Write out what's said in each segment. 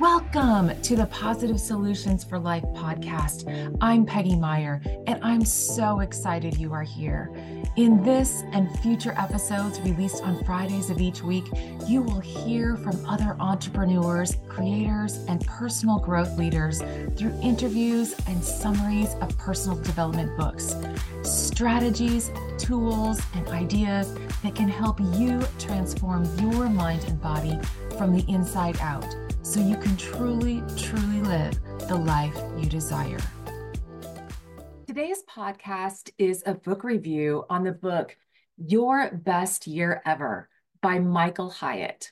Welcome to the Positive Solutions for Life podcast. I'm Peggy Meyer, and I'm so excited you are here. In this and future episodes released on Fridays of each week, you will hear from other entrepreneurs, creators, and personal growth leaders through interviews and summaries of personal development books, strategies, tools, and ideas that can help you transform your mind and body from the inside out so you can truly, truly live the life you desire. Today's podcast is a book review on the book Your Best Year Ever by Michael Hyatt.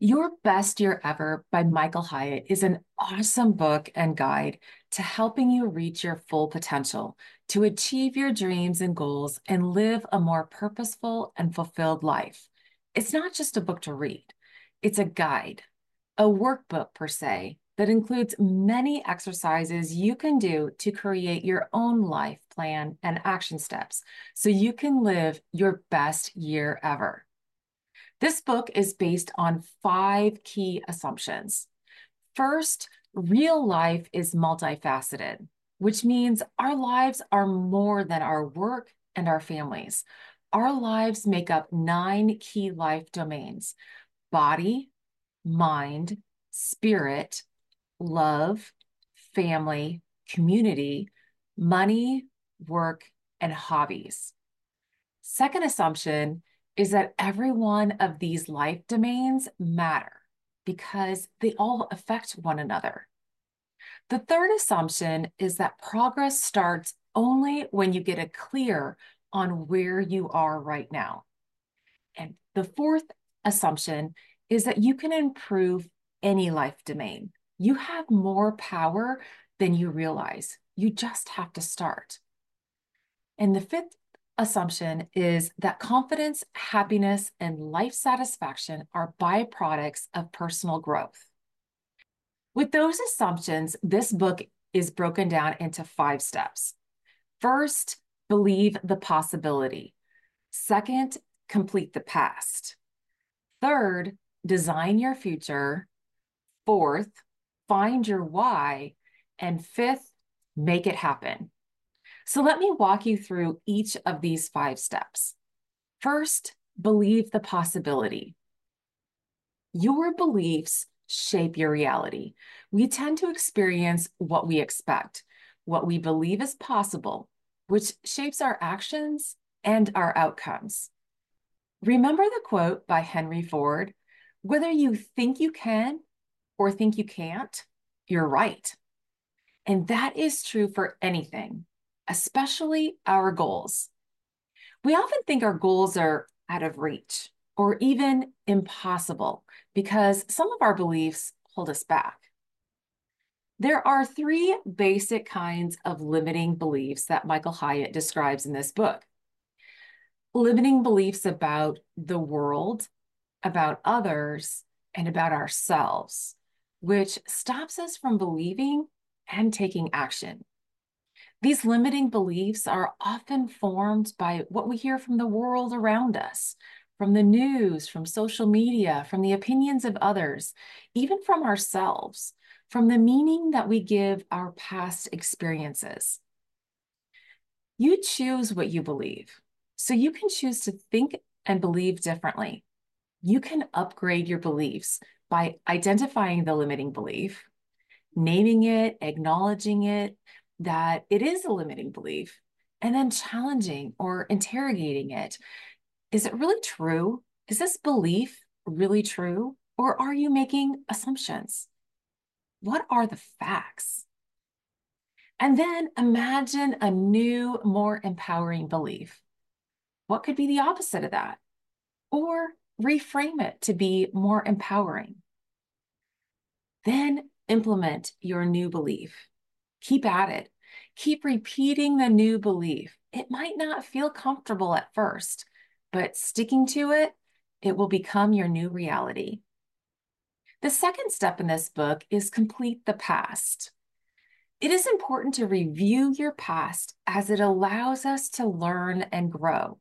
Your Best Year Ever by Michael Hyatt is an awesome book and guide to helping you reach your full potential, to achieve your dreams and goals, and live a more purposeful and fulfilled life. It's not just a book to read, it's a guide a workbook per se that includes many exercises you can do to create your own life plan and action steps so you can live your best year ever. This book is based on five key assumptions. First, real life is multifaceted, which means our lives are more than our work and our families. Our lives make up nine key life domains body, mind, spirit, love, family, community, money, work, and hobbies. Second assumption is that every one of these life domains matter because they all affect one another. The third assumption is that progress starts only when you get a clear on where you are right now. And the fourth assumption is that you can improve any life domain. You have more power than you realize. You just have to start. And the fifth assumption is that confidence, happiness, and life satisfaction are byproducts of personal growth. With those assumptions, this book is broken down into five steps. First, believe the possibility. Second, complete the past. Third, design your future. Fourth, find your why. And fifth, make it happen. So let me walk you through each of these five steps. First, believe the possibility. Your beliefs shape your reality. We tend to experience what we expect, what we believe is possible, which shapes our actions and our outcomes. Remember the quote by Henry Ford whether you think you can or think you can't, you're right. And that is true for anything, especially our goals. We often think our goals are out of reach or even impossible because some of our beliefs hold us back. There are three basic kinds of limiting beliefs that Michael Hyatt describes in this book limiting beliefs about the world about others and about ourselves, which stops us from believing and taking action. These limiting beliefs are often formed by what we hear from the world around us, from the news, from social media, from the opinions of others, even from ourselves, from the meaning that we give our past experiences. You choose what you believe, so you can choose to think and believe differently you can upgrade your beliefs by identifying the limiting belief, naming it, acknowledging it, that it is a limiting belief, and then challenging or interrogating it. Is it really true? Is this belief really true? Or are you making assumptions? What are the facts? And then imagine a new, more empowering belief. What could be the opposite of that? Or reframe it to be more empowering. Then implement your new belief. Keep at it. Keep repeating the new belief. It might not feel comfortable at first, but sticking to it, it will become your new reality. The second step in this book is complete the past. It is important to review your past as it allows us to learn and grow.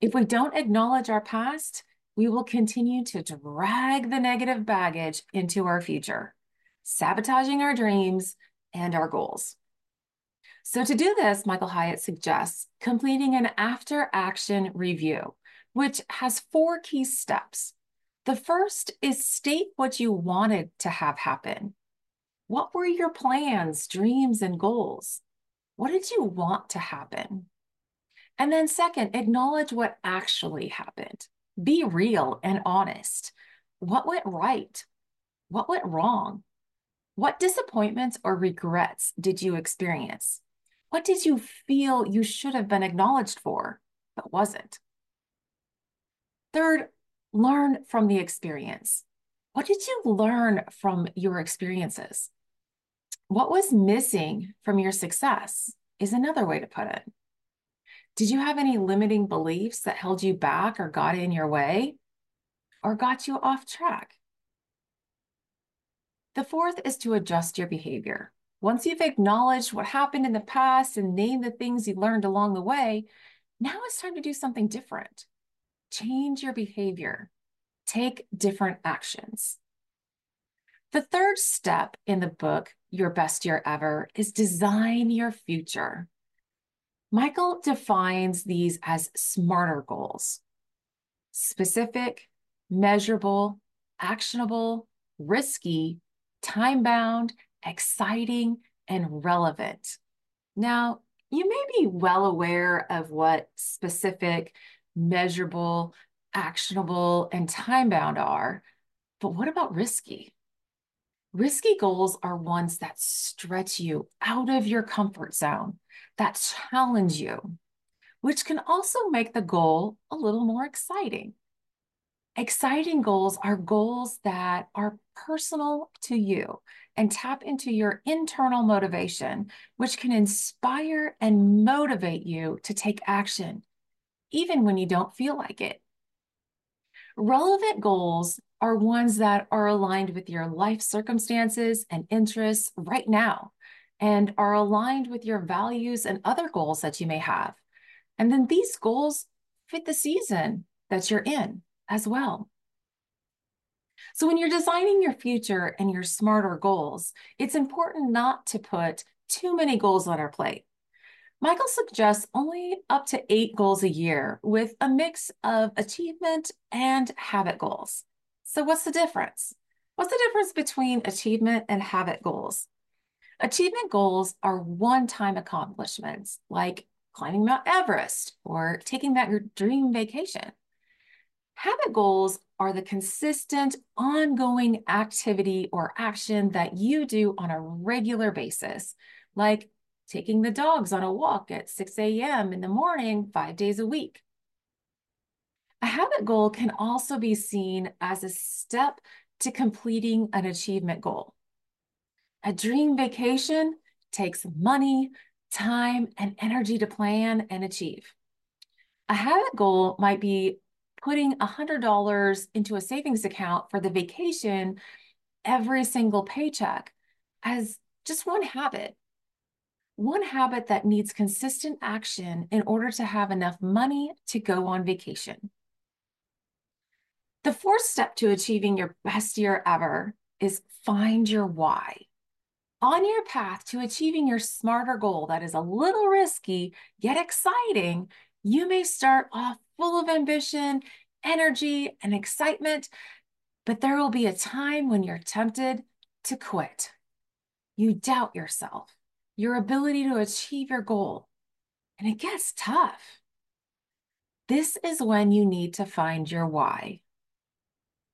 If we don't acknowledge our past, we will continue to drag the negative baggage into our future, sabotaging our dreams and our goals. So, to do this, Michael Hyatt suggests completing an after action review, which has four key steps. The first is state what you wanted to have happen. What were your plans, dreams, and goals? What did you want to happen? And then, second, acknowledge what actually happened. Be real and honest. What went right? What went wrong? What disappointments or regrets did you experience? What did you feel you should have been acknowledged for, but wasn't? Third, learn from the experience. What did you learn from your experiences? What was missing from your success is another way to put it. Did you have any limiting beliefs that held you back or got in your way or got you off track? The fourth is to adjust your behavior. Once you've acknowledged what happened in the past and named the things you learned along the way, now it's time to do something different. Change your behavior, take different actions. The third step in the book, Your Best Year Ever, is design your future. Michael defines these as smarter goals specific, measurable, actionable, risky, time bound, exciting, and relevant. Now, you may be well aware of what specific, measurable, actionable, and time bound are, but what about risky? Risky goals are ones that stretch you out of your comfort zone, that challenge you, which can also make the goal a little more exciting. Exciting goals are goals that are personal to you and tap into your internal motivation, which can inspire and motivate you to take action, even when you don't feel like it. Relevant goals are ones that are aligned with your life circumstances and interests right now and are aligned with your values and other goals that you may have. And then these goals fit the season that you're in as well. So, when you're designing your future and your smarter goals, it's important not to put too many goals on our plate. Michael suggests only up to eight goals a year with a mix of achievement and habit goals. So, what's the difference? What's the difference between achievement and habit goals? Achievement goals are one time accomplishments like climbing Mount Everest or taking that your dream vacation. Habit goals are the consistent, ongoing activity or action that you do on a regular basis, like taking the dogs on a walk at 6 a.m. in the morning, five days a week. A habit goal can also be seen as a step to completing an achievement goal. A dream vacation takes money, time, and energy to plan and achieve. A habit goal might be putting $100 into a savings account for the vacation every single paycheck as just one habit. One habit that needs consistent action in order to have enough money to go on vacation. The fourth step to achieving your best year ever is find your why. On your path to achieving your smarter goal that is a little risky yet exciting, you may start off full of ambition, energy, and excitement, but there will be a time when you're tempted to quit. You doubt yourself, your ability to achieve your goal, and it gets tough. This is when you need to find your why.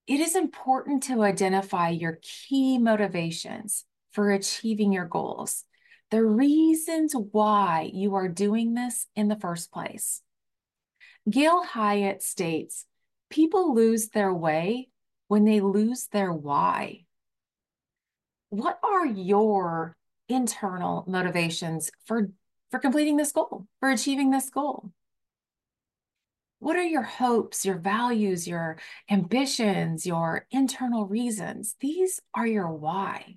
It is important to identify your key motivations for achieving your goals, the reasons why you are doing this in the first place. Gail Hyatt states people lose their way when they lose their why. What are your internal motivations for, for completing this goal, for achieving this goal? What are your hopes, your values, your ambitions, your internal reasons? These are your why.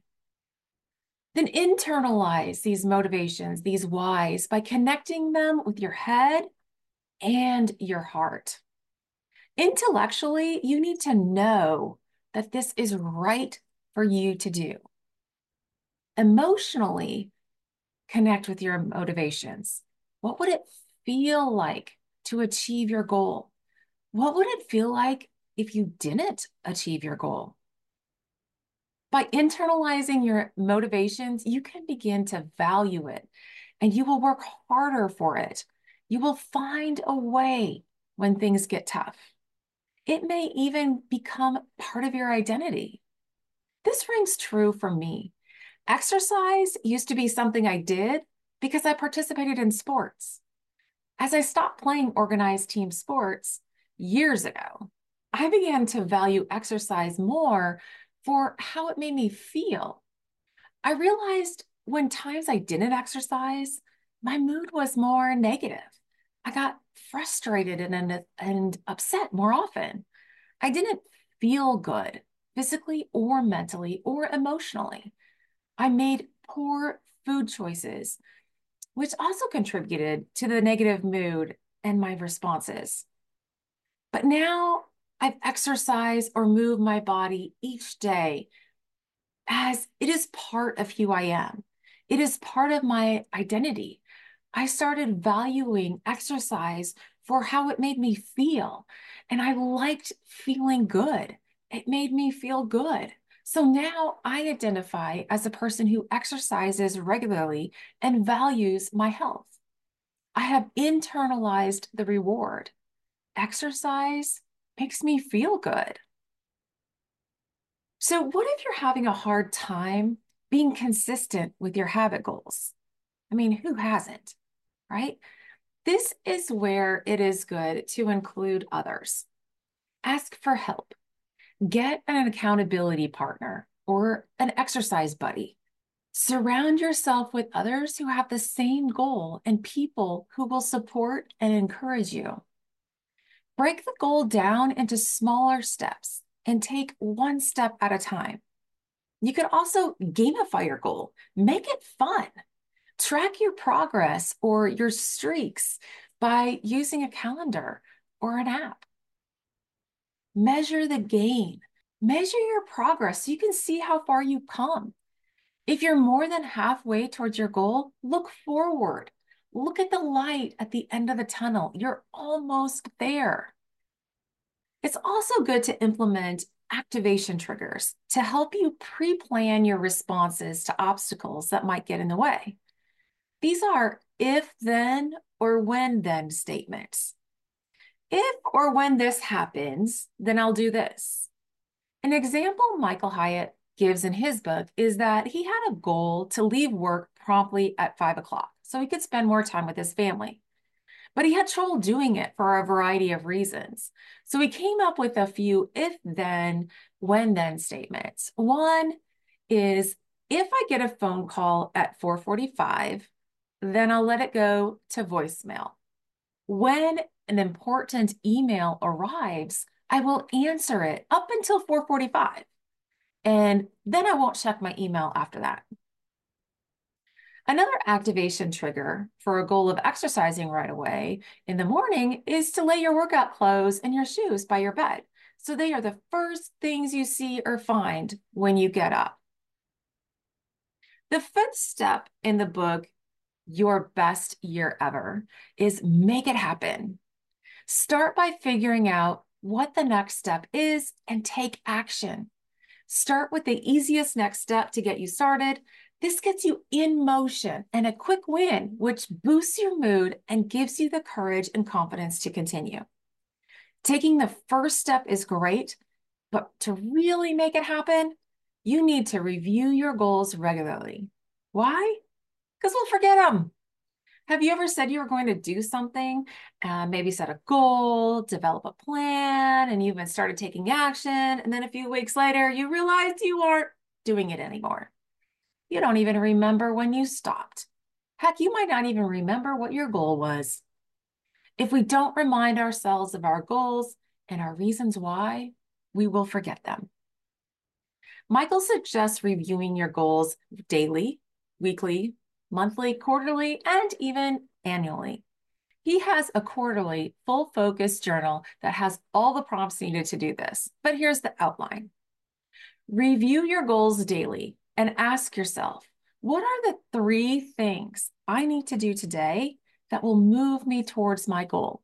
Then internalize these motivations, these whys, by connecting them with your head and your heart. Intellectually, you need to know that this is right for you to do. Emotionally, connect with your motivations. What would it feel like to achieve your goal? What would it feel like if you didn't achieve your goal? By internalizing your motivations, you can begin to value it and you will work harder for it. You will find a way when things get tough. It may even become part of your identity. This rings true for me. Exercise used to be something I did because I participated in sports. As I stopped playing organized team sports years ago, I began to value exercise more for how it made me feel. I realized when times I didn't exercise, my mood was more negative. I got frustrated and, and upset more often. I didn't feel good physically or mentally or emotionally. I made poor food choices, which also contributed to the negative mood and my responses. But now I've exercised or moved my body each day as it is part of who I am. It is part of my identity. I started valuing exercise for how it made me feel. And I liked feeling good. It made me feel good. So now I identify as a person who exercises regularly and values my health. I have internalized the reward. Exercise makes me feel good. So, what if you're having a hard time being consistent with your habit goals? I mean, who hasn't? right? This is where it is good to include others. Ask for help. Get an accountability partner or an exercise buddy. Surround yourself with others who have the same goal and people who will support and encourage you. Break the goal down into smaller steps and take one step at a time. You can also gamify your goal, make it fun. Track your progress or your streaks by using a calendar or an app. Measure the gain. Measure your progress so you can see how far you've come. If you're more than halfway towards your goal, look forward. Look at the light at the end of the tunnel. You're almost there. It's also good to implement activation triggers to help you pre plan your responses to obstacles that might get in the way. These are if then or when then statements. If or when this happens, then I'll do this. An example Michael Hyatt gives in his book is that he had a goal to leave work promptly at five o'clock so he could spend more time with his family. But he had trouble doing it for a variety of reasons. So he came up with a few if then, when then statements. One is if I get a phone call at 445, then I'll let it go to voicemail. When an important email arrives, I will answer it up until 445. And then I won't check my email after that. Another activation trigger for a goal of exercising right away in the morning is to lay your workout clothes and your shoes by your bed. So they are the first things you see or find when you get up. The fifth step in the book your best year ever is make it happen. Start by figuring out what the next step is and take action. Start with the easiest next step to get you started. This gets you in motion and a quick win, which boosts your mood and gives you the courage and confidence to continue. Taking the first step is great, but to really make it happen, you need to review your goals regularly. Why? Because we'll forget them. Have you ever said you were going to do something, uh, maybe set a goal, develop a plan, and you even started taking action, and then a few weeks later you realized you aren't doing it anymore? You don't even remember when you stopped. Heck, you might not even remember what your goal was. If we don't remind ourselves of our goals and our reasons why, we will forget them. Michael suggests reviewing your goals daily, weekly, monthly, quarterly, and even annually. He has a quarterly full focus journal that has all the prompts needed to do this. But here's the outline Review your goals daily and ask yourself what are the three things I need to do today that will move me towards my goal?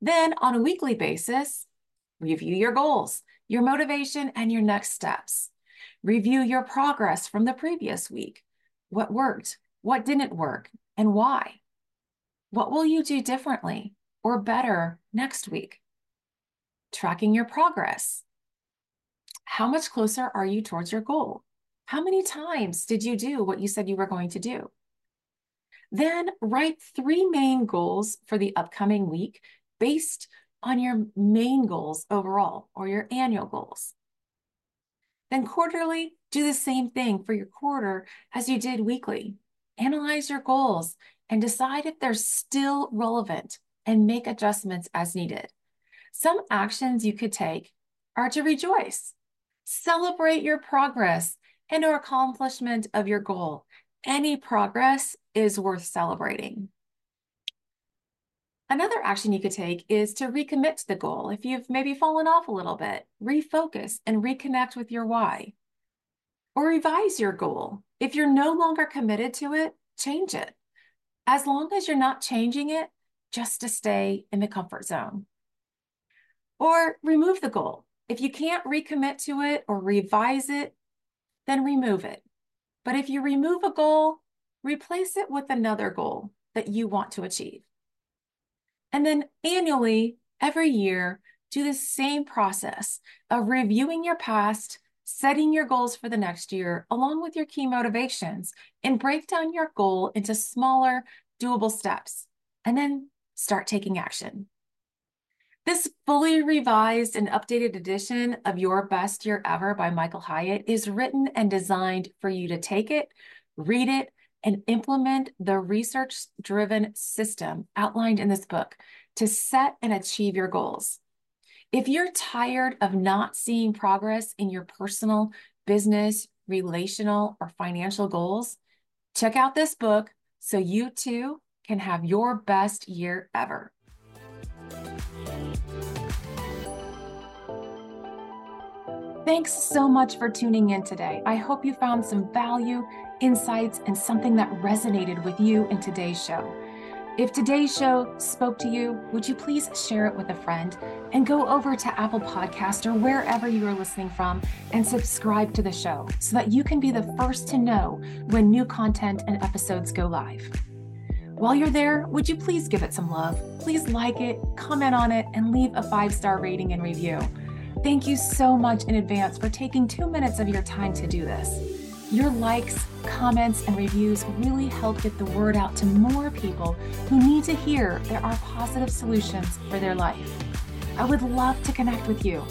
Then, on a weekly basis, review your goals, your motivation, and your next steps. Review your progress from the previous week. What worked? What didn't work? And why? What will you do differently or better next week? Tracking your progress. How much closer are you towards your goal? How many times did you do what you said you were going to do? Then write three main goals for the upcoming week based on your main goals overall or your annual goals. Then quarterly, do the same thing for your quarter as you did weekly. Analyze your goals and decide if they're still relevant and make adjustments as needed. Some actions you could take are to rejoice, celebrate your progress and or accomplishment of your goal. Any progress is worth celebrating. Another action you could take is to recommit to the goal. If you've maybe fallen off a little bit, refocus and reconnect with your why. Or revise your goal. If you're no longer committed to it, change it as long as you're not changing it just to stay in the comfort zone. Or remove the goal. If you can't recommit to it or revise it, then remove it. But if you remove a goal, replace it with another goal that you want to achieve. And then annually, every year, do the same process of reviewing your past, setting your goals for the next year, along with your key motivations, and break down your goal into smaller, doable steps, and then start taking action. This fully revised and updated edition of Your Best Year Ever by Michael Hyatt is written and designed for you to take it, read it, and implement the research driven system outlined in this book to set and achieve your goals. If you're tired of not seeing progress in your personal, business, relational, or financial goals, check out this book so you too can have your best year ever. Thanks so much for tuning in today. I hope you found some value, insights, and something that resonated with you in today's show. If today's show spoke to you, would you please share it with a friend and go over to Apple Podcast or wherever you are listening from and subscribe to the show so that you can be the first to know when new content and episodes go live. While you're there, would you please give it some love? Please like it, comment on it, and leave a five star rating and review. Thank you so much in advance for taking two minutes of your time to do this. Your likes, comments, and reviews really help get the word out to more people who need to hear there are positive solutions for their life. I would love to connect with you.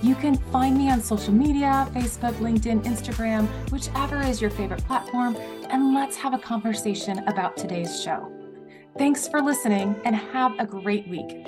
You can find me on social media Facebook, LinkedIn, Instagram, whichever is your favorite platform, and let's have a conversation about today's show. Thanks for listening and have a great week.